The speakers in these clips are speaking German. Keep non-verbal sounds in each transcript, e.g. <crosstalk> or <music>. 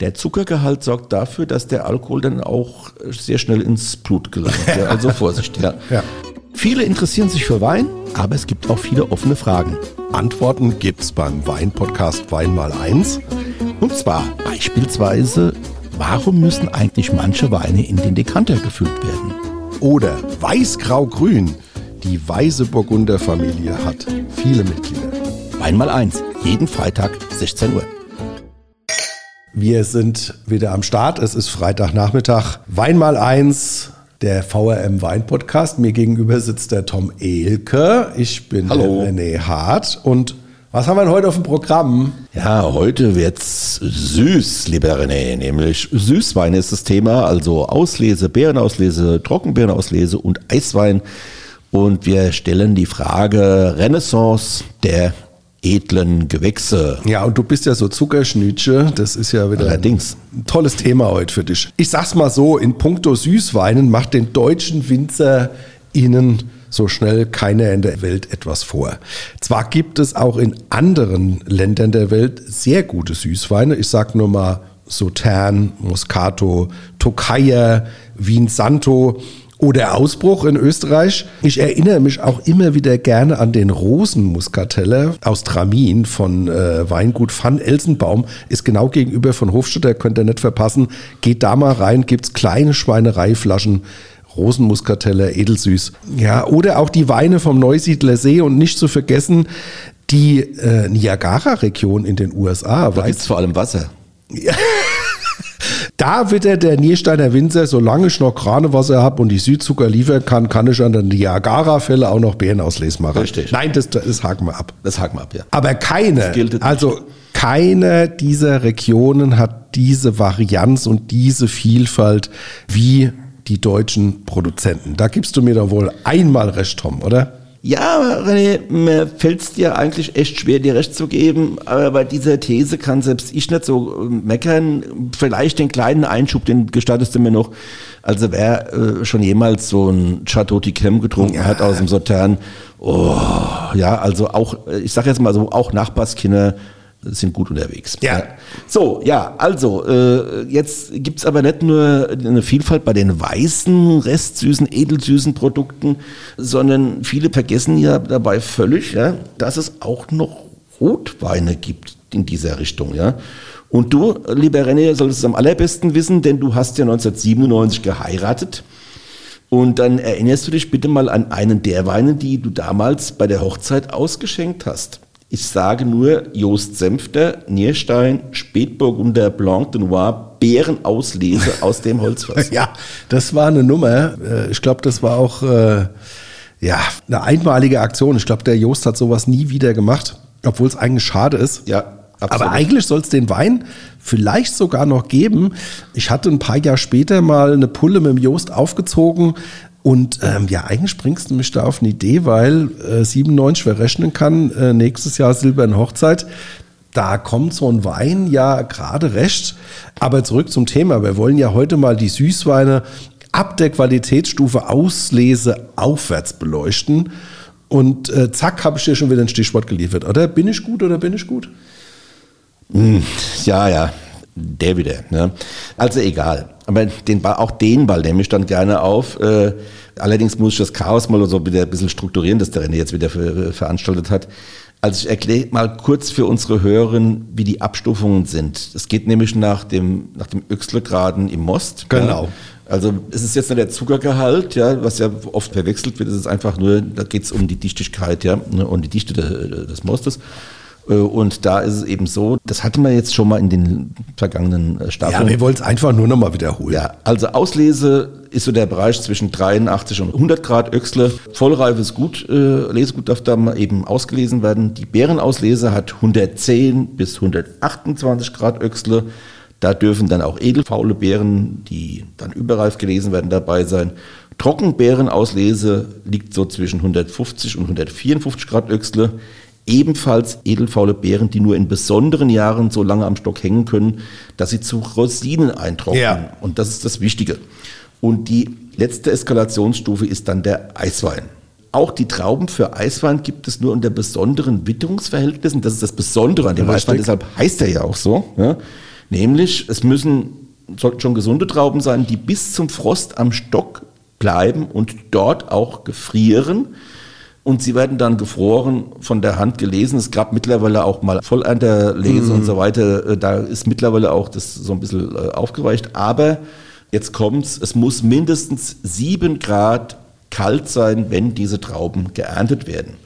Der Zuckergehalt sorgt dafür, dass der Alkohol dann auch sehr schnell ins Blut gelangt. Ja, <laughs> also Vorsicht. Ja. Ja. Viele interessieren sich für Wein, aber es gibt auch viele offene Fragen. Antworten gibt's beim Wein-Podcast Wein mal eins. Und zwar beispielsweise, warum müssen eigentlich manche Weine in den Dekanter gefüllt werden? Oder Weiß-Grau-Grün. Die Weiße Burgunder Familie hat viele Mitglieder. Wein mal eins, jeden Freitag 16 Uhr. Wir sind wieder am Start. Es ist Freitagnachmittag. Wein mal eins, der VRM Wein Podcast. Mir gegenüber sitzt der Tom Elke. Ich bin Hallo. der René Hart. Und was haben wir denn heute auf dem Programm? Ja, heute wird's süß, lieber René, nämlich Süßwein ist das Thema, also Auslese, Beerenauslese, Trockenbeerenauslese und Eiswein. Und wir stellen die Frage Renaissance der edlen Gewächse. Ja, und du bist ja so Zuckerschnütsche. Das ist ja wieder Allerdings. ein tolles Thema heute für dich. Ich sag's mal so, in puncto Süßweinen macht den deutschen Winzer ihnen so schnell keiner in der Welt etwas vor. Zwar gibt es auch in anderen Ländern der Welt sehr gute Süßweine. Ich sag nur mal Sautern, Moscato, Tokayer, Wien Santo oder Ausbruch in Österreich. Ich erinnere mich auch immer wieder gerne an den Rosenmuskateller aus Tramin von äh, Weingut Van Elsenbaum. Ist genau gegenüber von Hofstetter, könnt ihr nicht verpassen. Geht da mal rein, gibt's kleine Schweinereiflaschen. Rosenmuskateller, edelsüß. Ja, oder auch die Weine vom Neusiedler See und nicht zu vergessen die äh, Niagara-Region in den USA. Da gibt's vor allem Wasser. <laughs> Da wird er der Niersteiner Winzer, solange ich noch Kranewasser habe und die Südzucker liefern kann, kann ich an der Niagara-Fälle auch noch Beerenauslese machen. Richtig. Nein, das, das haken wir ab. Das haken wir ab, ja. Aber keine, also keine dieser Regionen hat diese Varianz und diese Vielfalt wie die deutschen Produzenten. Da gibst du mir doch wohl einmal recht, Tom, oder? Ja, René, mir fällt's dir eigentlich echt schwer, dir recht zu geben, aber bei dieser These kann selbst ich nicht so äh, meckern. Vielleicht den kleinen Einschub, den gestattest du mir noch. Also wer äh, schon jemals so ein Chateau Crème getrunken hat aus dem Sautern, oh, ja, also auch, äh, ich sag jetzt mal so, auch Nachbarskinder sind gut unterwegs. Ja. So, ja, also, äh, jetzt gibt's aber nicht nur eine Vielfalt bei den weißen, restsüßen, edelsüßen Produkten, sondern viele vergessen ja dabei völlig, ja, dass es auch noch Rotweine gibt in dieser Richtung, ja. Und du, lieber René, solltest es am allerbesten wissen, denn du hast ja 1997 geheiratet. Und dann erinnerst du dich bitte mal an einen der Weine, die du damals bei der Hochzeit ausgeschenkt hast. Ich sage nur Jost Senfter, Nierstein, Spätburgunder Blanc de Noir, Beerenauslese aus dem Holzfass. <laughs> Ja, das war eine Nummer. Äh, Ich glaube, das war auch äh, ja, eine einmalige Aktion. Ich glaube, der Jost hat sowas nie wieder gemacht, obwohl es eigentlich schade ist. Ja, absolut. Aber eigentlich soll es den Wein vielleicht sogar noch geben. Ich hatte ein paar Jahre später mal eine Pulle mit dem Jost aufgezogen. Und ähm, ja, eigentlich bringst du mich da auf eine Idee, weil äh, 97, wer rechnen kann, äh, nächstes Jahr Silberne Hochzeit, da kommt so ein Wein ja gerade recht. Aber zurück zum Thema. Wir wollen ja heute mal die Süßweine ab der Qualitätsstufe Auslese aufwärts beleuchten. Und äh, zack, habe ich dir schon wieder ein Stichwort geliefert, oder? Bin ich gut oder bin ich gut? Ja, ja, der wieder. Ne? Also egal. Aber den Ball, auch den Ball nehme ich dann gerne auf. Äh, allerdings muss ich das Chaos mal so wieder ein bisschen strukturieren, das der René jetzt wieder für, veranstaltet hat. Also ich erkläre mal kurz für unsere Hörerinnen, wie die Abstufungen sind. Es geht nämlich nach dem, nach dem Öxlegraden im Most. Genau. Ja. Also es ist jetzt nicht der Zuckergehalt, ja, was ja oft verwechselt wird, es ist einfach nur, da geht es um die Dichtigkeit, ja, ne, und die Dichte de, des Mostes. Äh, Und da ist es eben so, das hatte man jetzt schon mal in den vergangenen äh, Ja, Staffeln. wir wollen es einfach nur nochmal wiederholen. Ja, also Auslese ist so der Bereich zwischen 83 und 100 Grad Öchsle. Vollreifes Gut, äh, Lesegut darf da mal eben ausgelesen werden. Die Beerenauslese hat 110 bis 128 Grad Öchsle. Da dürfen dann auch edelfaule Beeren, die dann überreif gelesen werden, dabei sein. Trockenbeerenauslese liegt so zwischen 150 und 154 Grad Öchsle. Ebenfalls edelfaule Beeren, die nur in besonderen Jahren so lange am Stock hängen können, dass sie zu Rosinen eintrocknen. Ja. Und das ist das Wichtige. Und die letzte Eskalationsstufe ist dann der Eiswein. Auch die Trauben für Eiswein gibt es nur unter besonderen Witterungsverhältnissen. Das ist das Besondere an dem Richtig. Eiswein, deshalb heißt er ja auch so. Ja. Nämlich, es müssen, sollten schon gesunde Trauben sein, die bis zum Frost am Stock bleiben und dort auch gefrieren. Und sie werden dann gefroren, von der Hand gelesen. Es gab mittlerweile auch mal Vollernterlese mhm. und so weiter. Äh, da ist mittlerweile auch das so ein bisschen äh, aufgeweicht. Aber jetzt kommt's, es muss mindestens sieben Grad kalt sein, wenn diese Trauben geerntet werden.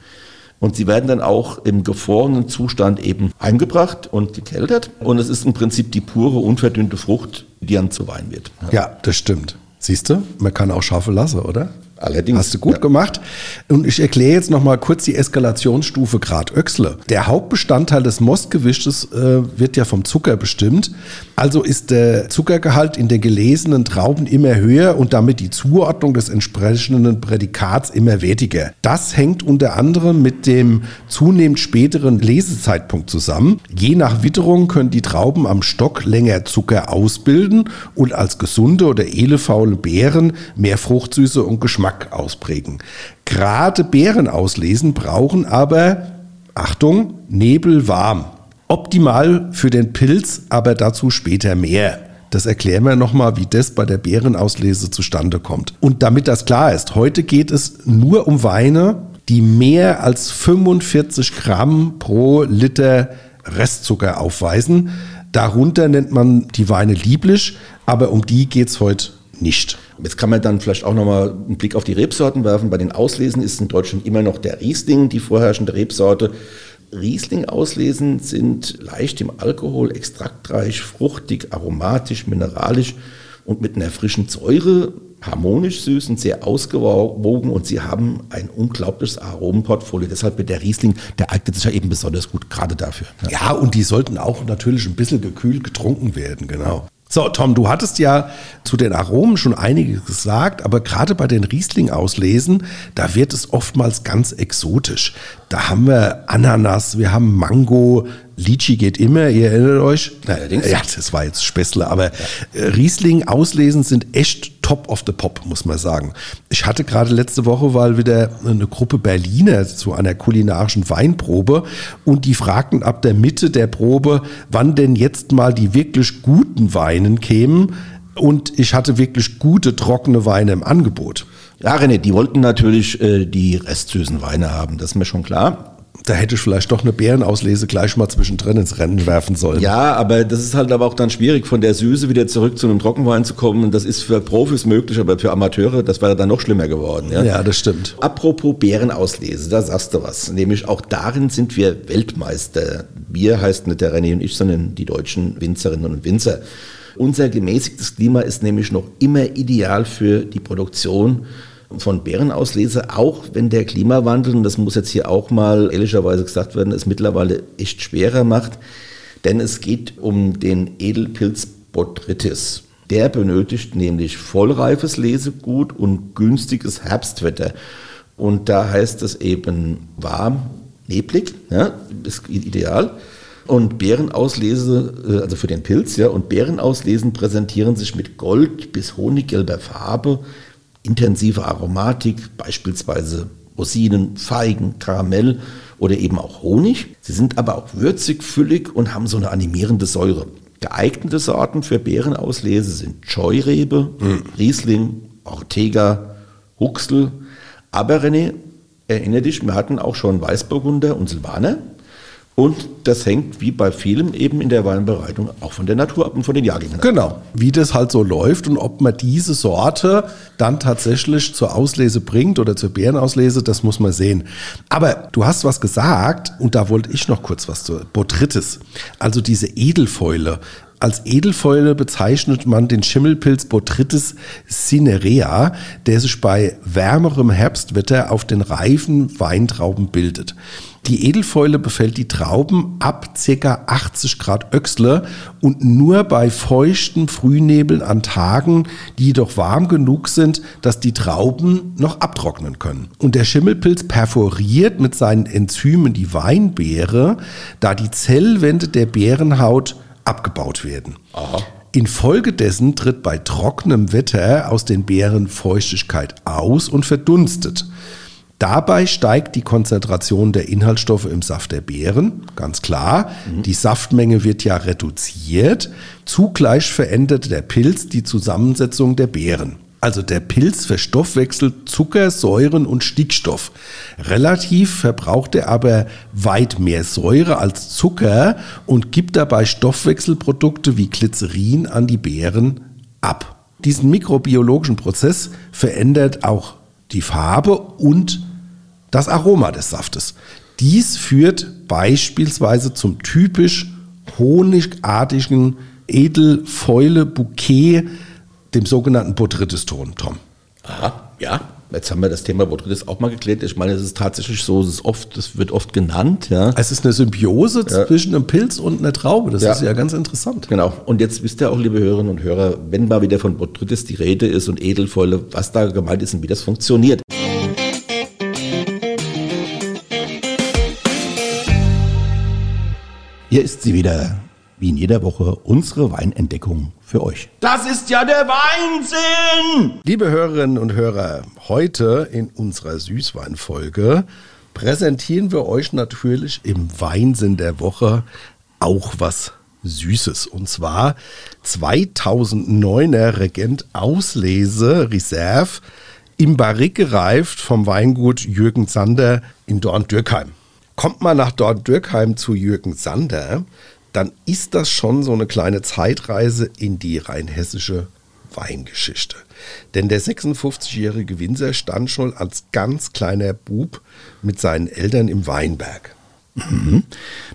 Und sie werden dann auch im gefrorenen Zustand eben eingebracht und gekeltert. Und es ist im Prinzip die pure, unverdünnte Frucht, die dann zu Wein wird. Ja, das stimmt. Siehst du, man kann auch scharfe lassen, oder? Allerdings. Hast du gut ja. gemacht. Und ich erkläre jetzt noch mal kurz die Eskalationsstufe Grad Öxle. Der Hauptbestandteil des Mostgewichtes äh, wird ja vom Zucker bestimmt. Also ist der Zuckergehalt in den gelesenen Trauben immer höher und damit die Zuordnung des entsprechenden Prädikats immer wertiger. Das hängt unter anderem mit dem zunehmend späteren Lesezeitpunkt zusammen. Je nach Witterung können die Trauben am Stock länger Zucker ausbilden und als gesunde oder elefaule Beeren mehr Fruchtsüße und Geschmack Geschmack ausprägen. Gerade Beeren auslesen brauchen aber, Achtung, Nebel warm. Optimal für den Pilz, aber dazu später mehr. Das erklären wir nochmal, wie das bei der Beerenauslese zustande kommt. Und damit das klar ist, heute geht es nur um Weine, die mehr als 45 Gramm pro Liter Restzucker aufweisen. Darunter nennt man die Weine lieblich, aber um die geht es heute nicht. Jetzt kann man dann vielleicht auch nochmal einen Blick auf die Rebsorten werfen. Bei den Auslesen ist in Deutschland immer noch der Riesling die vorherrschende Rebsorte. Riesling-Auslesen sind leicht im Alkohol, extraktreich, fruchtig, aromatisch, mineralisch und mit einer frischen Säure, harmonisch süß und sehr ausgewogen und sie haben ein unglaubliches Aromenportfolio. Deshalb wird der Riesling, der eignet sich ja eben besonders gut gerade dafür. Ja, und die sollten auch natürlich ein bisschen gekühlt getrunken werden, genau. So, Tom, du hattest ja zu den Aromen schon einiges gesagt, aber gerade bei den Riesling-Auslesen, da wird es oftmals ganz exotisch. Da haben wir Ananas, wir haben Mango, Litchi geht immer, ihr erinnert euch? Allerdings. Ja, das war jetzt Spessler, aber ja. Riesling auslesen sind echt top of the pop, muss man sagen. Ich hatte gerade letzte Woche weil wieder eine Gruppe Berliner zu einer kulinarischen Weinprobe und die fragten ab der Mitte der Probe, wann denn jetzt mal die wirklich guten Weinen kämen. Und ich hatte wirklich gute trockene Weine im Angebot. Ja, René, die wollten natürlich äh, die restsüßen Weine haben, das ist mir schon klar da hätte ich vielleicht doch eine Bärenauslese gleich mal zwischendrin ins Rennen werfen sollen. Ja, aber das ist halt aber auch dann schwierig, von der Süße wieder zurück zu einem Trockenwein zu kommen. Das ist für Profis möglich, aber für Amateure, das wäre dann noch schlimmer geworden. Ja, ja das stimmt. Apropos Bärenauslese, da sagst du was. Nämlich auch darin sind wir Weltmeister. Wir heißt nicht der René und ich, sondern die deutschen Winzerinnen und Winzer. Unser gemäßigtes Klima ist nämlich noch immer ideal für die Produktion von Bärenauslese, auch wenn der Klimawandel, und das muss jetzt hier auch mal ehrlicherweise gesagt werden, es mittlerweile echt schwerer macht, denn es geht um den Edelpilz Botrytis. Der benötigt nämlich vollreifes Lesegut und günstiges Herbstwetter. Und da heißt es eben warm, neblig, ja, ist ideal. Und Bärenauslese, äh, also für den Pilz, ja, und Bärenauslesen präsentieren sich mit gold bis honiggelber Farbe, intensive Aromatik, beispielsweise Rosinen, Feigen, Karamell oder eben auch Honig. Sie sind aber auch würzig, füllig und haben so eine animierende Säure. Geeignete Sorten für Beerenauslese sind Scheurebe, mhm. Riesling, Ortega, Huxel. Aber René, erinnere dich, wir hatten auch schon Weißburgunder und Silvaner. Und das hängt wie bei vielem eben in der Weinbereitung auch von der Natur ab und von den Jahrgängen. Genau, wie das halt so läuft und ob man diese Sorte dann tatsächlich zur Auslese bringt oder zur Beerenauslese, das muss man sehen. Aber du hast was gesagt und da wollte ich noch kurz was zu Botrytis. Also diese Edelfäule. Als Edelfäule bezeichnet man den Schimmelpilz Botrytis cinerea, der sich bei wärmerem Herbstwetter auf den reifen Weintrauben bildet. Die Edelfäule befällt die Trauben ab ca. 80 Grad Öxle und nur bei feuchten Frühnebeln an Tagen, die jedoch warm genug sind, dass die Trauben noch abtrocknen können. Und der Schimmelpilz perforiert mit seinen Enzymen die Weinbeere, da die Zellwände der Beerenhaut abgebaut werden. Aha. Infolgedessen tritt bei trockenem Wetter aus den Beeren Feuchtigkeit aus und verdunstet. Dabei steigt die Konzentration der Inhaltsstoffe im Saft der Beeren, ganz klar. Die Saftmenge wird ja reduziert. Zugleich verändert der Pilz die Zusammensetzung der Beeren. Also der Pilz verstoffwechselt Zucker, Säuren und Stickstoff. Relativ verbraucht er aber weit mehr Säure als Zucker und gibt dabei Stoffwechselprodukte wie Glycerin an die Beeren ab. Diesen mikrobiologischen Prozess verändert auch die Farbe und das Aroma des Saftes. Dies führt beispielsweise zum typisch honigartigen Edelfäule-Bouquet, dem sogenannten Botrytis-Ton, Tom. Aha, ja. Jetzt haben wir das Thema Botrytis auch mal geklärt. Ich meine, es ist tatsächlich so, es ist oft, es wird oft genannt, ja. Es ist eine Symbiose zwischen einem Pilz und einer Traube. Das Ja. ist ja ganz interessant. Genau. Und jetzt wisst ihr auch, liebe Hörerinnen und Hörer, wenn mal wieder von Botrytis die Rede ist und Edelfäule, was da gemeint ist und wie das funktioniert. Hier ist sie wieder, wie in jeder Woche, unsere Weinentdeckung für euch. Das ist ja der Weinsinn! Liebe Hörerinnen und Hörer, heute in unserer Süßweinfolge präsentieren wir euch natürlich im Weinsinn der Woche auch was Süßes. Und zwar 2009er Regent Auslese Reserve im Barrique gereift vom Weingut Jürgen Sander in Dorn-Dürkheim. Kommt man nach Dorn-Dürkheim zu Jürgen Sander, dann ist das schon so eine kleine Zeitreise in die rheinhessische Weingeschichte. Denn der 56-jährige Winzer stand schon als ganz kleiner Bub mit seinen Eltern im Weinberg.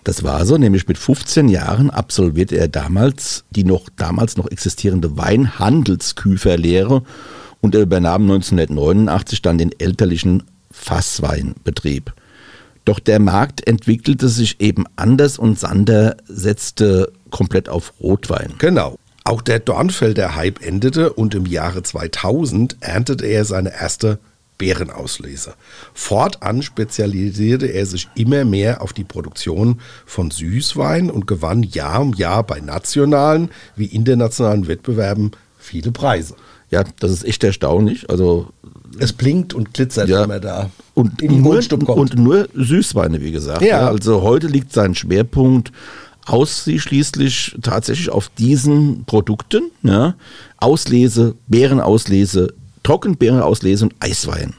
Das war so, nämlich mit 15 Jahren absolvierte er damals die noch damals noch existierende Weinhandelsküferlehre und er übernahm 1989 dann den elterlichen Fassweinbetrieb. Doch der Markt entwickelte sich eben anders und Sander setzte komplett auf Rotwein. Genau. Auch der Dornfelder Hype endete und im Jahre 2000 erntete er seine erste Beerenauslese. Fortan spezialisierte er sich immer mehr auf die Produktion von Süßwein und gewann Jahr um Jahr bei nationalen wie internationalen Wettbewerben viele Preise. Ja, das ist echt erstaunlich. Also Es blinkt und glitzert, Ja. man da und nur, und nur Süßweine, wie gesagt. Ja. Also heute liegt sein Schwerpunkt ausschließlich tatsächlich auf diesen Produkten. Ja. Auslese, Beerenauslese, Trockenbeerenauslese und Eiswein.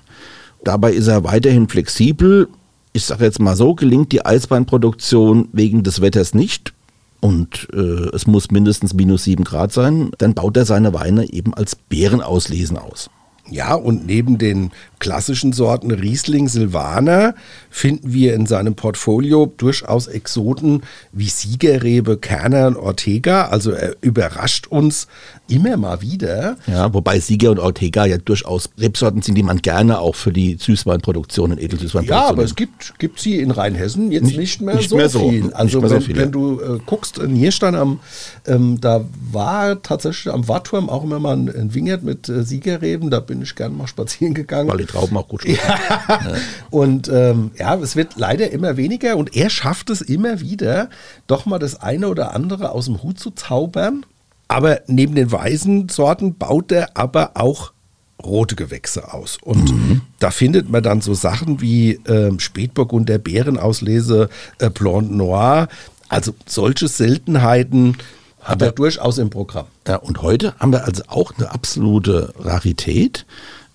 Dabei ist er weiterhin flexibel. Ich sage jetzt mal so, gelingt die Eisweinproduktion wegen des Wetters nicht und äh, es muss mindestens minus sieben Grad sein, dann baut er seine Weine eben als Beerenauslesen aus. Ja, und neben den klassischen Sorten Riesling, Silvaner finden wir in seinem Portfolio durchaus Exoten wie Siegerrebe, Kerner und Ortega. Also er überrascht uns immer mal wieder. Ja, wobei Sieger und Ortega ja durchaus Rebsorten sind, die man gerne auch für die Süßweinproduktion und Edelsüßweinproduktion Ja, aber es gibt, gibt sie in Rheinhessen jetzt nicht, mehr, nicht so mehr so. viel. Nicht Also mehr so wenn, viel, wenn du äh, guckst, in Nierstein am, ähm, da war tatsächlich am Wartturm auch immer mal ein, ein Wingert mit äh, Siegerreben. Da bin ich gern mal <laughs> spazieren gegangen. weil Trauben auch gut <laughs> schmecken. Und ähm, ja, es wird leider immer weniger und er schafft es immer wieder, doch mal das eine oder andere aus dem Hut zu zaubern. Aber neben den weißen Sorten baut er aber auch rote Gewächse aus. Und da findet man dann so Sachen wie ähm, Spätburgunder Beerenauslese, äh, Blanc Noir. Also solche Seltenheiten hat er durchaus im Programm. Ja, und heute haben wir also auch eine absolute Rarität,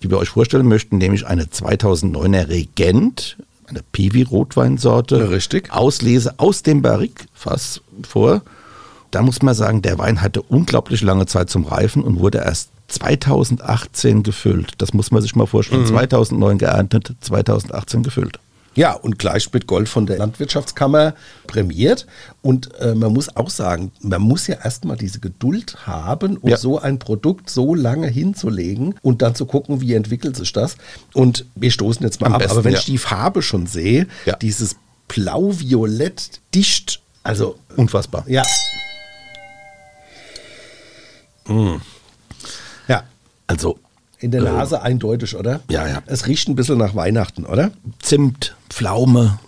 die wir euch vorstellen möchten, nämlich eine 2009er Regent, eine Piwi-Rotweinsorte. Richtig. Auslese aus dem Barrique-Fass vor. Da muss man sagen, der Wein hatte unglaublich lange Zeit zum Reifen und wurde erst 2018 gefüllt. Das muss man sich mal vorstellen. 2009 geerntet, 2018 gefüllt. Ja, und gleich mit Gold von der Landwirtschaftskammer prämiert. Und äh, man muss auch sagen, man muss ja erstmal diese Geduld haben, um Ja. so ein Produkt so lange hinzulegen und dann zu gucken, wie entwickelt sich das. Und wir stoßen jetzt mal Am ab. besten, Aber wenn ja. ich die Farbe schon sehe, Ja. dieses blau-violett dicht, also Unfassbar. ja. Ja, Also in der Nase eindeutig, oder? Ja, ja. Es riecht ein bisschen nach Weihnachten, oder? Zimt, Pflaume.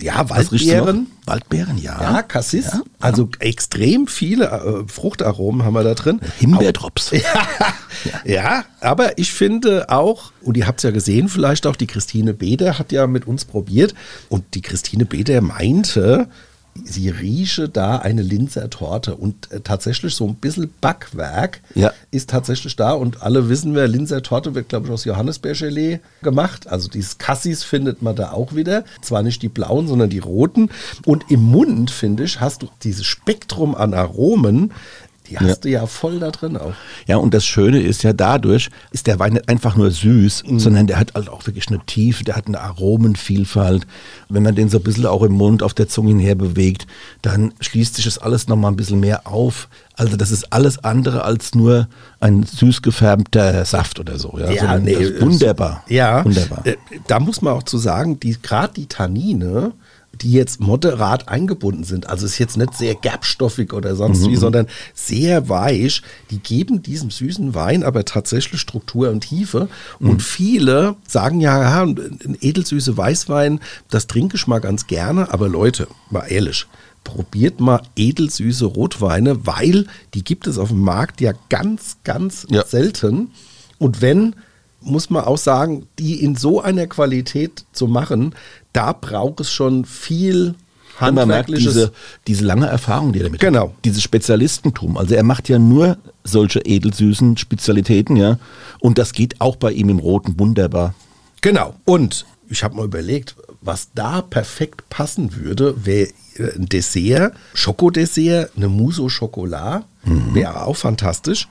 Ja, Waldbeeren. Waldbeeren, ja. Ja, Cassis. Ja, also extrem viele äh, Fruchtaromen haben wir da drin. Himbeerdrops. <laughs> ja, ja, aber ich finde auch, und ihr habt es ja gesehen, vielleicht auch die Christine Beder hat ja mit uns probiert. Und die Christine Beder meinte, sie rieche da eine Linzer Torte und äh, tatsächlich so ein bisschen Backwerk Ja. ist tatsächlich da und alle wissen wir, Linzer Torte wird glaube ich aus Johannisbeergelee gemacht, also dieses Cassis findet man da auch wieder, zwar nicht die blauen, sondern die roten. Und im Mund finde ich, hast du dieses Spektrum an Aromen, die hast Ja. du ja voll da drin auch. Ja, und das Schöne ist ja dadurch, ist der Wein nicht einfach nur süß, sondern der hat halt auch wirklich eine Tiefe, der hat eine Aromenvielfalt. Wenn man den so ein bisschen auch im Mund auf der Zunge hinher bewegt, dann schließt sich das alles nochmal ein bisschen mehr auf. Also das ist alles andere als nur ein süß gefärbter Saft oder so. Ja, das ist wunderbar. Ja, Wunderbar. Äh, da muss man auch zu sagen, die gerade die Tannine, die jetzt moderat eingebunden sind, also ist jetzt nicht sehr gerbstoffig oder sonst Mhm. wie, sondern sehr weich, die geben diesem süßen Wein aber tatsächlich Struktur und Tiefe. Mhm. Und viele sagen ja, ja, ein edelsüße Weißwein, das trinke ich mal ganz gerne, aber Leute, mal ehrlich, probiert mal edelsüße Rotweine, weil die gibt es auf dem Markt ja ganz, ganz Ja. selten. Und wenn, muss man auch sagen, die in so einer Qualität zu machen, da braucht es schon viel Und man merkt handwerkliches. diese, diese lange Erfahrung, die er damit Genau. hat. Dieses Spezialistentum. Also er macht ja nur solche edelsüßen Spezialitäten, ja. Und das geht auch bei ihm im Roten wunderbar. Genau. Und ich habe mal überlegt, was da perfekt passen würde, wäre ein Dessert, Schokodessert, eine Mousse au Chocolat, wäre auch fantastisch,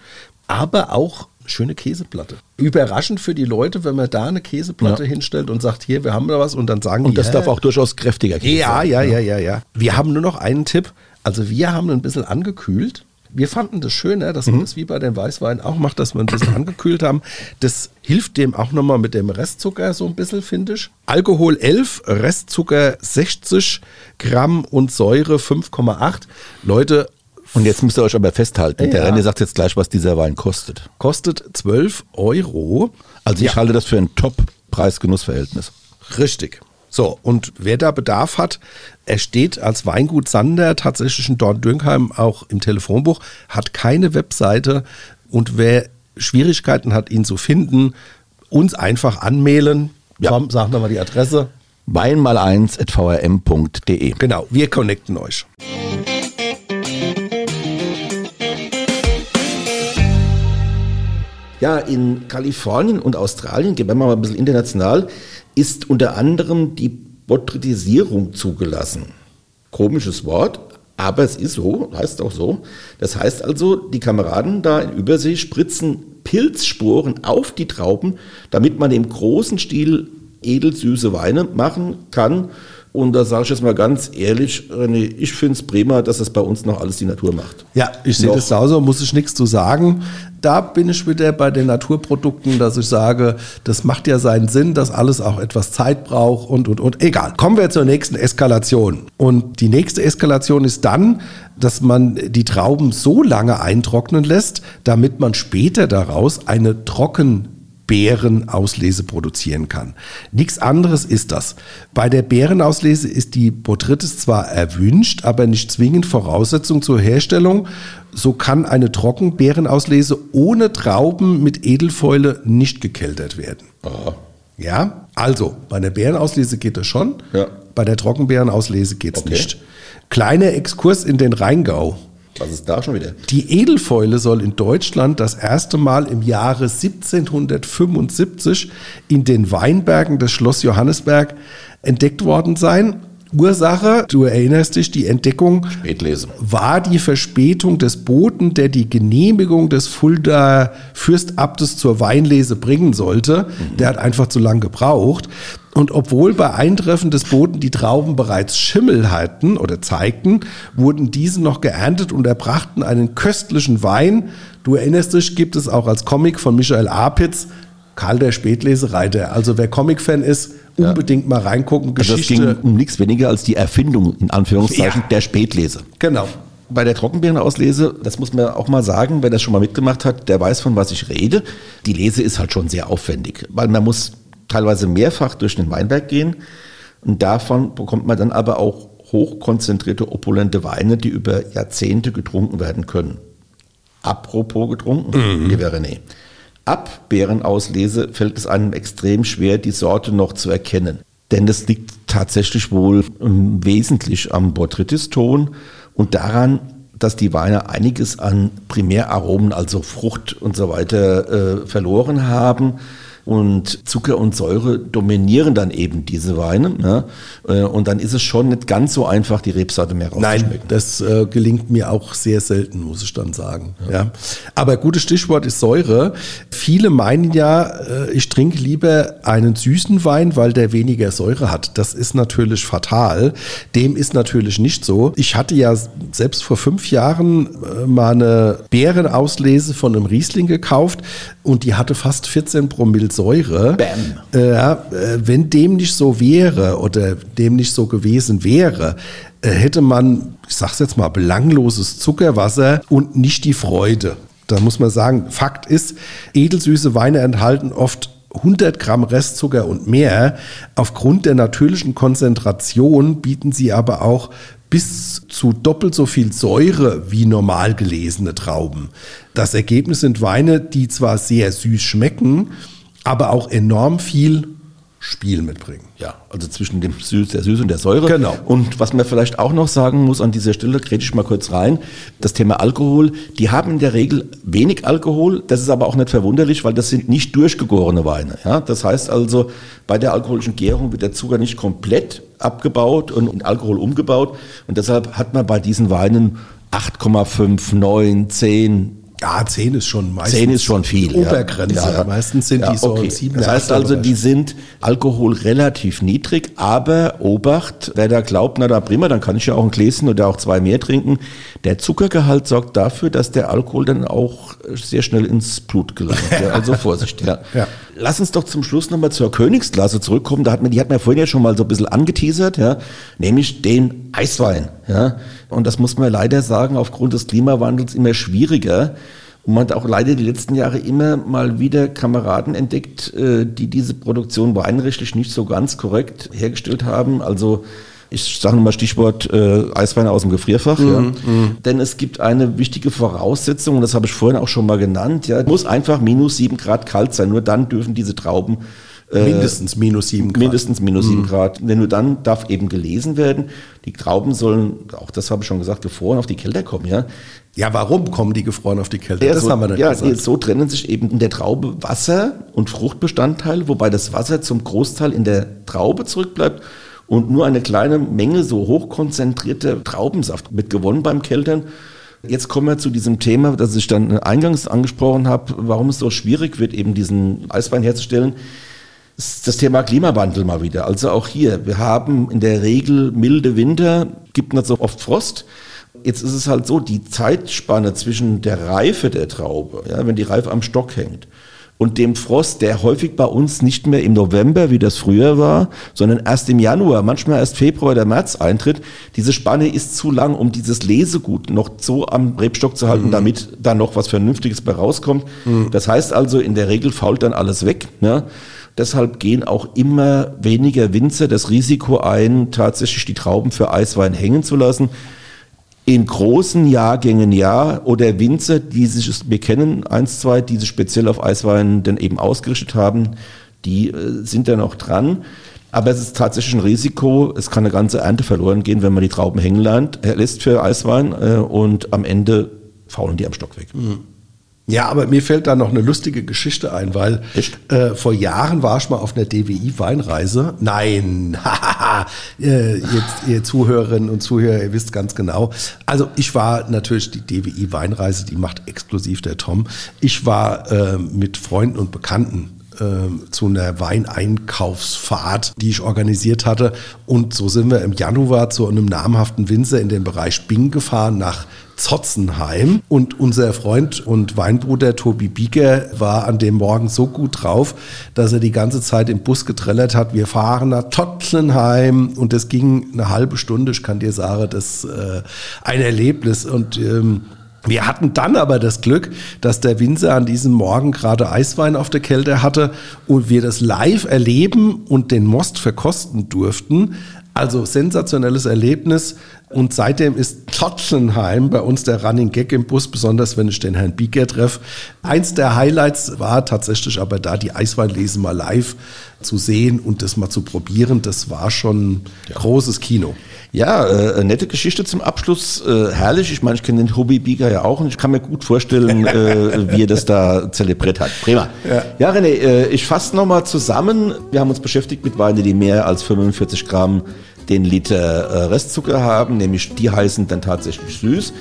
aber auch schöne Käseplatte. Überraschend für die Leute, wenn man da eine Käseplatte Ja. hinstellt und sagt, hier, wir haben da was und dann sagen Und das hä? darf auch durchaus kräftiger Käse Ja, sein. ja, ja, ja, ja. Wir haben nur noch einen Tipp. Also wir haben ein bisschen angekühlt. Wir fanden das schöner, dass man das wie bei den Weißweinen auch macht, dass wir ein bisschen angekühlt haben. Das hilft dem auch nochmal mit dem Restzucker so ein bisschen, finde ich. Alkohol 11, Restzucker 60 Gramm und Säure 5,8. Leute, Und jetzt müsst ihr euch aber festhalten. Der Ja. René sagt jetzt gleich, was dieser Wein kostet. kostet 12 Euro. Also ich halte das für ein Top-Preis-Genuss-Verhältnis. Richtig. So, und wer da Bedarf hat, er steht als Weingut Sander tatsächlich in Dorn-Dürnkheim auch im Telefonbuch, hat keine Webseite und wer Schwierigkeiten hat, ihn zu finden, uns einfach anmailen. Ja. Tom, sag nochmal die Adresse. Wein mal eins at vrm.de. Genau, wir connecten euch. Ja, in Kalifornien und Australien, gehen wir mal ein bisschen international, ist unter anderem die Porträtisierung zugelassen. Komisches Wort, aber es ist so, heißt auch so. Das heißt also, die Kameraden da in Übersee spritzen Pilzsporen auf die Trauben, damit man im großen Stil edelsüße Weine machen kann. Und da sage ich jetzt mal ganz ehrlich, René, ich finde es prima, dass das bei uns noch alles die Natur macht. Ja, ich sehe das genauso, muss ich nichts zu sagen. Da bin ich wieder bei den Naturprodukten, dass ich sage, das macht ja seinen Sinn, dass alles auch etwas Zeit braucht und, und, und. Egal. Kommen wir zur nächsten Eskalation. Und die nächste Eskalation ist dann, dass man die Trauben so lange eintrocknen lässt, damit man später daraus eine trocken Beerenauslese produzieren kann. Nichts anderes ist das. Bei der Beerenauslese ist die Botrytis zwar erwünscht, aber nicht zwingend Voraussetzung zur Herstellung. So kann eine Trockenbeerenauslese ohne Trauben mit Edelfäule nicht gekeltert werden. Ja, also bei der Beerenauslese geht das schon, Ja. bei der Trockenbeerenauslese geht es Okay. nicht. Kleiner Exkurs in den Rheingau. Was ist da schon wieder? Die Edelfäule soll in Deutschland das erste Mal im Jahre 1775 in den Weinbergen des Schloss Johannesberg entdeckt worden sein. Ursache, du erinnerst dich, die Entdeckung Spätlese. war die Verspätung des Boten, der die Genehmigung des Fulda Fürstabtes zur Weinlese bringen sollte. Der hat einfach zu lang gebraucht. Und obwohl bei Eintreffen des Boten die Trauben bereits Schimmel hatten oder zeigten, wurden diese noch geerntet und erbrachten einen köstlichen Wein. Du erinnerst dich, gibt es auch als Comic von Michael Apitz, Karl der Spätlesereiter. Also wer Comic-Fan ist, unbedingt mal reingucken. Also es ging um nichts weniger als die Erfindung, in Anführungszeichen, Ja. der Spätlese. genau. Bei der Trockenbeerenauslese, das muss man auch mal sagen, wer das schon mal mitgemacht hat, der weiß, von was ich rede. Die Lese ist halt schon sehr aufwendig, weil man muss teilweise mehrfach durch den Weinberg gehen und davon bekommt man dann aber auch hochkonzentrierte, opulente Weine, die über Jahrzehnte getrunken werden können. Apropos getrunken, mhm. lieber René. Ab Beerenauslese fällt es einem extrem schwer, die Sorte noch zu erkennen. Denn das liegt tatsächlich wohl ähm, wesentlich am Botrytis-Ton und daran, dass die Weine einiges an Primäraromen, also Frucht und so weiter, äh, verloren haben und Zucker und Säure dominieren dann eben diese Weine. Ne? Und dann ist es schon nicht ganz so einfach, die Rebsorte mehr rauszuschmecken. Nein, das äh, gelingt mir auch sehr selten, muss ich dann sagen. Ja. ja. Aber gutes Stichwort ist Säure. Viele meinen ja, äh, ich trinke lieber einen süßen Wein, weil der weniger Säure hat. Das ist natürlich fatal. Dem ist natürlich nicht so. Ich hatte ja selbst vor fünf Jahren äh, mal eine Beerenauslese von einem Riesling gekauft und die hatte fast 14 Promille Säure. Bam. Äh, äh, wenn dem nicht so wäre oder dem nicht so gewesen wäre, äh, hätte man, ich sag's jetzt mal, belangloses Zuckerwasser und nicht die Freude. Da muss man sagen, Fakt ist, edelsüße Weine enthalten oft 100 Gramm Restzucker und mehr. Aufgrund der natürlichen Konzentration bieten sie aber auch bis zu doppelt so viel Säure wie normal gelesene Trauben. Das Ergebnis sind Weine, die zwar sehr süß schmecken, aber auch enorm viel Spiel mitbringen. Ja, also zwischen dem Süß, der Süße und der Säure. Genau. Und was man vielleicht auch noch sagen muss an dieser Stelle, krete ich mal kurz rein, das Thema Alkohol, die haben in der Regel wenig Alkohol, das ist aber auch nicht verwunderlich, weil das sind nicht durchgegorene Weine. Ja? Das heißt also, bei der alkoholischen Gärung wird der Zucker nicht komplett abgebaut und in Alkohol umgebaut und deshalb hat man bei diesen Weinen 8,5, 9, 10, ja, 10 ist schon meistens. 10 ist schon viel. Obergrenze. Ja. Ja. Meistens sind die so okay. 7. Das heißt also, die sind Alkohol relativ niedrig, aber Obacht, wer da glaubt, na da prima, dann kann ich ja auch ein Gläschen oder auch zwei mehr trinken. Der Zuckergehalt sorgt dafür, dass der Alkohol dann auch sehr schnell ins Blut gelangt. <laughs> Also Vorsicht. Ja. Ja. Lass uns doch zum Schluss nochmal zur Königsklasse zurückkommen. Da hat man, die hat man vorhin ja schon mal so ein bisschen angeteasert, ja, nämlich den Eiswein. Ja. Und das muss man leider sagen, aufgrund des Klimawandels immer schwieriger. Und man hat auch leider die letzten Jahre immer mal wieder Kameraden entdeckt, äh, die diese Produktion weinrechtlich nicht so ganz korrekt hergestellt haben. Also ich sage mal Stichwort äh, Eisweine aus dem Gefrierfach. Mm, ja. mm. Denn es gibt eine wichtige Voraussetzung, und das habe ich vorhin auch schon mal genannt, ja, muss einfach minus sieben Grad kalt sein. Nur dann dürfen diese Trauben äh, mindestens minus sieben Grad. Mindestens minus sieben mm. Grad. Denn nur dann darf eben gelesen werden. Die Trauben sollen, auch das habe ich schon gesagt, gefroren auf die Kälte kommen. Ja, ja, warum kommen die gefroren auf die Kälte? Ja, das so, haben wir nicht ja, gesagt. So trennen sich eben in der Traube Wasser und Fruchtbestandteil, wobei das Wasser zum Großteil in der Traube zurückbleibt und nur eine kleine Menge so hochkonzentrierte Traubensaft wird gewonnen beim Keltern. Jetzt kommen wir zu diesem Thema, das ich dann eingangs angesprochen habe, warum es so schwierig wird, eben diesen Eiswein herzustellen. Das Thema Klimawandel mal wieder. Also auch hier, wir haben in der Regel milde Winter, gibt nicht so oft Frost. Jetzt ist es halt so, die Zeitspanne zwischen der Reife der Traube, ja, wenn die Reife am Stock hängt, und dem Frost, der häufig bei uns nicht mehr im November, wie das früher war, sondern erst im Januar, manchmal erst Februar oder März eintritt. Diese Spanne ist zu lang, um dieses Lesegut noch so am Rebstock zu halten, mhm. damit da noch was Vernünftiges bei rauskommt. Mhm. Das heißt also, in der Regel fault dann alles weg. Ne? Deshalb gehen auch immer weniger Winzer das Risiko ein, tatsächlich die Trauben für Eiswein hängen zu lassen in großen Jahrgängen ja oder Winzer, die sich, wir kennen eins, zwei, die sich speziell auf Eiswein dann eben ausgerichtet haben, die äh, sind da noch dran. Aber es ist tatsächlich ein Risiko. Es kann eine ganze Ernte verloren gehen, wenn man die Trauben hängen lässt für Eiswein äh, und am Ende faulen die am Stock weg. Mhm. Ja, aber mir fällt da noch eine lustige Geschichte ein, weil äh, vor Jahren war ich mal auf einer DWI-Weinreise. Nein, <laughs> äh, jetzt, ihr Zuhörerinnen und Zuhörer, ihr wisst ganz genau. Also ich war natürlich die DWI-Weinreise, die macht exklusiv der Tom. Ich war äh, mit Freunden und Bekannten äh, zu einer Weineinkaufsfahrt, die ich organisiert hatte. Und so sind wir im Januar zu einem namhaften Winzer in den Bereich Bing gefahren nach Zotzenheim. Und unser Freund und Weinbruder Tobi Bieger war an dem Morgen so gut drauf, dass er die ganze Zeit im Bus getrellert hat, wir fahren nach Tottenheim. Und das ging eine halbe Stunde. Ich kann dir sagen, das ist äh, ein Erlebnis. Und ähm, Wir hatten dann aber das Glück, dass der Winzer an diesem Morgen gerade Eiswein auf der Kälte hatte und wir das live erleben und den Most verkosten durften. Also sensationelles Erlebnis. Und seitdem ist Tottenheim bei uns der Running Gag im Bus, besonders wenn ich den Herrn Bieger treffe. Eins der Highlights war tatsächlich aber da, die Eisweinlese mal live zu sehen und das mal zu probieren. Das war schon ja. großes Kino. Ja, äh, nette Geschichte zum Abschluss. Äh, herrlich. Ich meine, ich kenne den Hobby Bieger ja auch und ich kann mir gut vorstellen, <laughs> äh, wie er das da zelebriert hat. Prima. Ja, ja René, äh, ich fasse nochmal zusammen. Wir haben uns beschäftigt mit Weinen, die mehr als 45 Gramm den Liter äh, Restzucker haben, nämlich die heißen dann tatsächlich süß.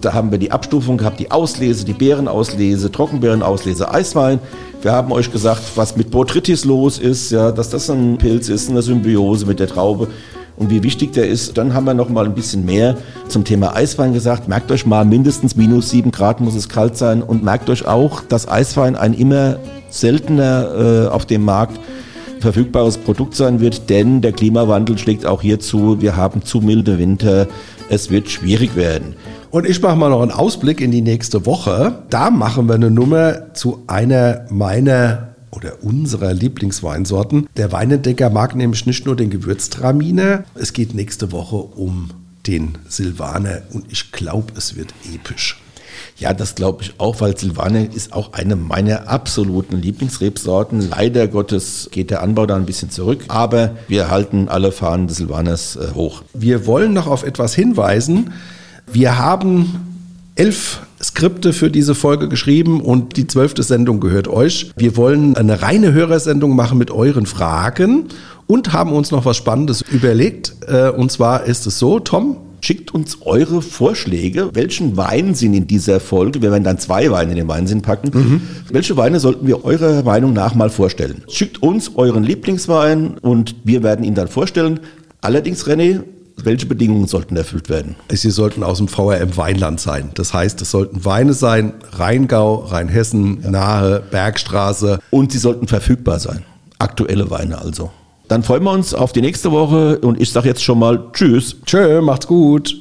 Da haben wir die Abstufung gehabt, die Auslese, die Beerenauslese, Trockenbeerenauslese, Eiswein. Wir haben euch gesagt, was mit Botrytis los ist, ja, dass das ein Pilz ist, eine Symbiose mit der Traube und wie wichtig der ist. Dann haben wir noch mal ein bisschen mehr zum Thema Eiswein gesagt. Merkt euch mal, mindestens minus sieben Grad muss es kalt sein und merkt euch auch, dass Eiswein ein immer seltener äh, auf dem Markt verfügbares Produkt sein wird, denn der Klimawandel schlägt auch hier zu. Wir haben zu milde Winter. Es wird schwierig werden. Und ich mache mal noch einen Ausblick in die nächste Woche. Da machen wir eine Nummer zu einer meiner oder unserer Lieblingsweinsorten. Der Weinentdecker mag nämlich nicht nur den Gewürztraminer. Es geht nächste Woche um den Silvaner und ich glaube, es wird episch. Ja, das glaube ich auch, weil Silvaner ist auch eine meiner absoluten Lieblingsrebsorten. Leider Gottes geht der Anbau da ein bisschen zurück, aber wir halten alle Fahnen des Silvaners äh, hoch. Wir wollen noch auf etwas hinweisen. Wir haben elf Skripte für diese Folge geschrieben und die zwölfte Sendung gehört euch. Wir wollen eine reine Hörersendung machen mit euren Fragen und haben uns noch was Spannendes überlegt. Äh, und zwar ist es so, Tom, Schickt uns eure Vorschläge, welchen Wein sind in dieser Folge, wir werden dann zwei Weine in den Weinsinn packen, mhm. welche Weine sollten wir eurer Meinung nach mal vorstellen? Schickt uns euren Lieblingswein und wir werden ihn dann vorstellen. Allerdings, René, welche Bedingungen sollten erfüllt werden? Sie sollten aus dem VRM Weinland sein. Das heißt, es sollten Weine sein, Rheingau, Rheinhessen, ja. Nahe, Bergstraße. Und sie sollten verfügbar sein. Aktuelle Weine also. Dann freuen wir uns auf die nächste Woche und ich sage jetzt schon mal Tschüss. Tschö, macht's gut.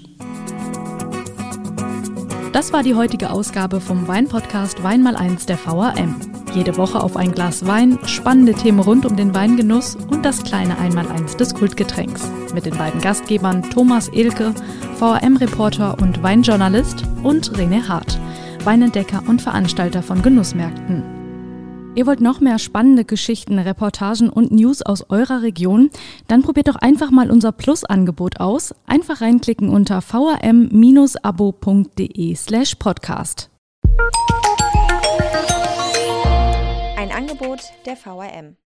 Das war die heutige Ausgabe vom Weinpodcast Wein mal eins der VAM. Jede Woche auf ein Glas Wein, spannende Themen rund um den Weingenuss und das kleine Einmaleins des Kultgetränks. Mit den beiden Gastgebern Thomas Ilke, VAM-Reporter und Weinjournalist und René Hart, Weinentdecker und Veranstalter von Genussmärkten. Ihr wollt noch mehr spannende Geschichten, Reportagen und News aus eurer Region? Dann probiert doch einfach mal unser Plus-Angebot aus. Einfach reinklicken unter vam-abo.de slash podcast. Ein Angebot der VRM.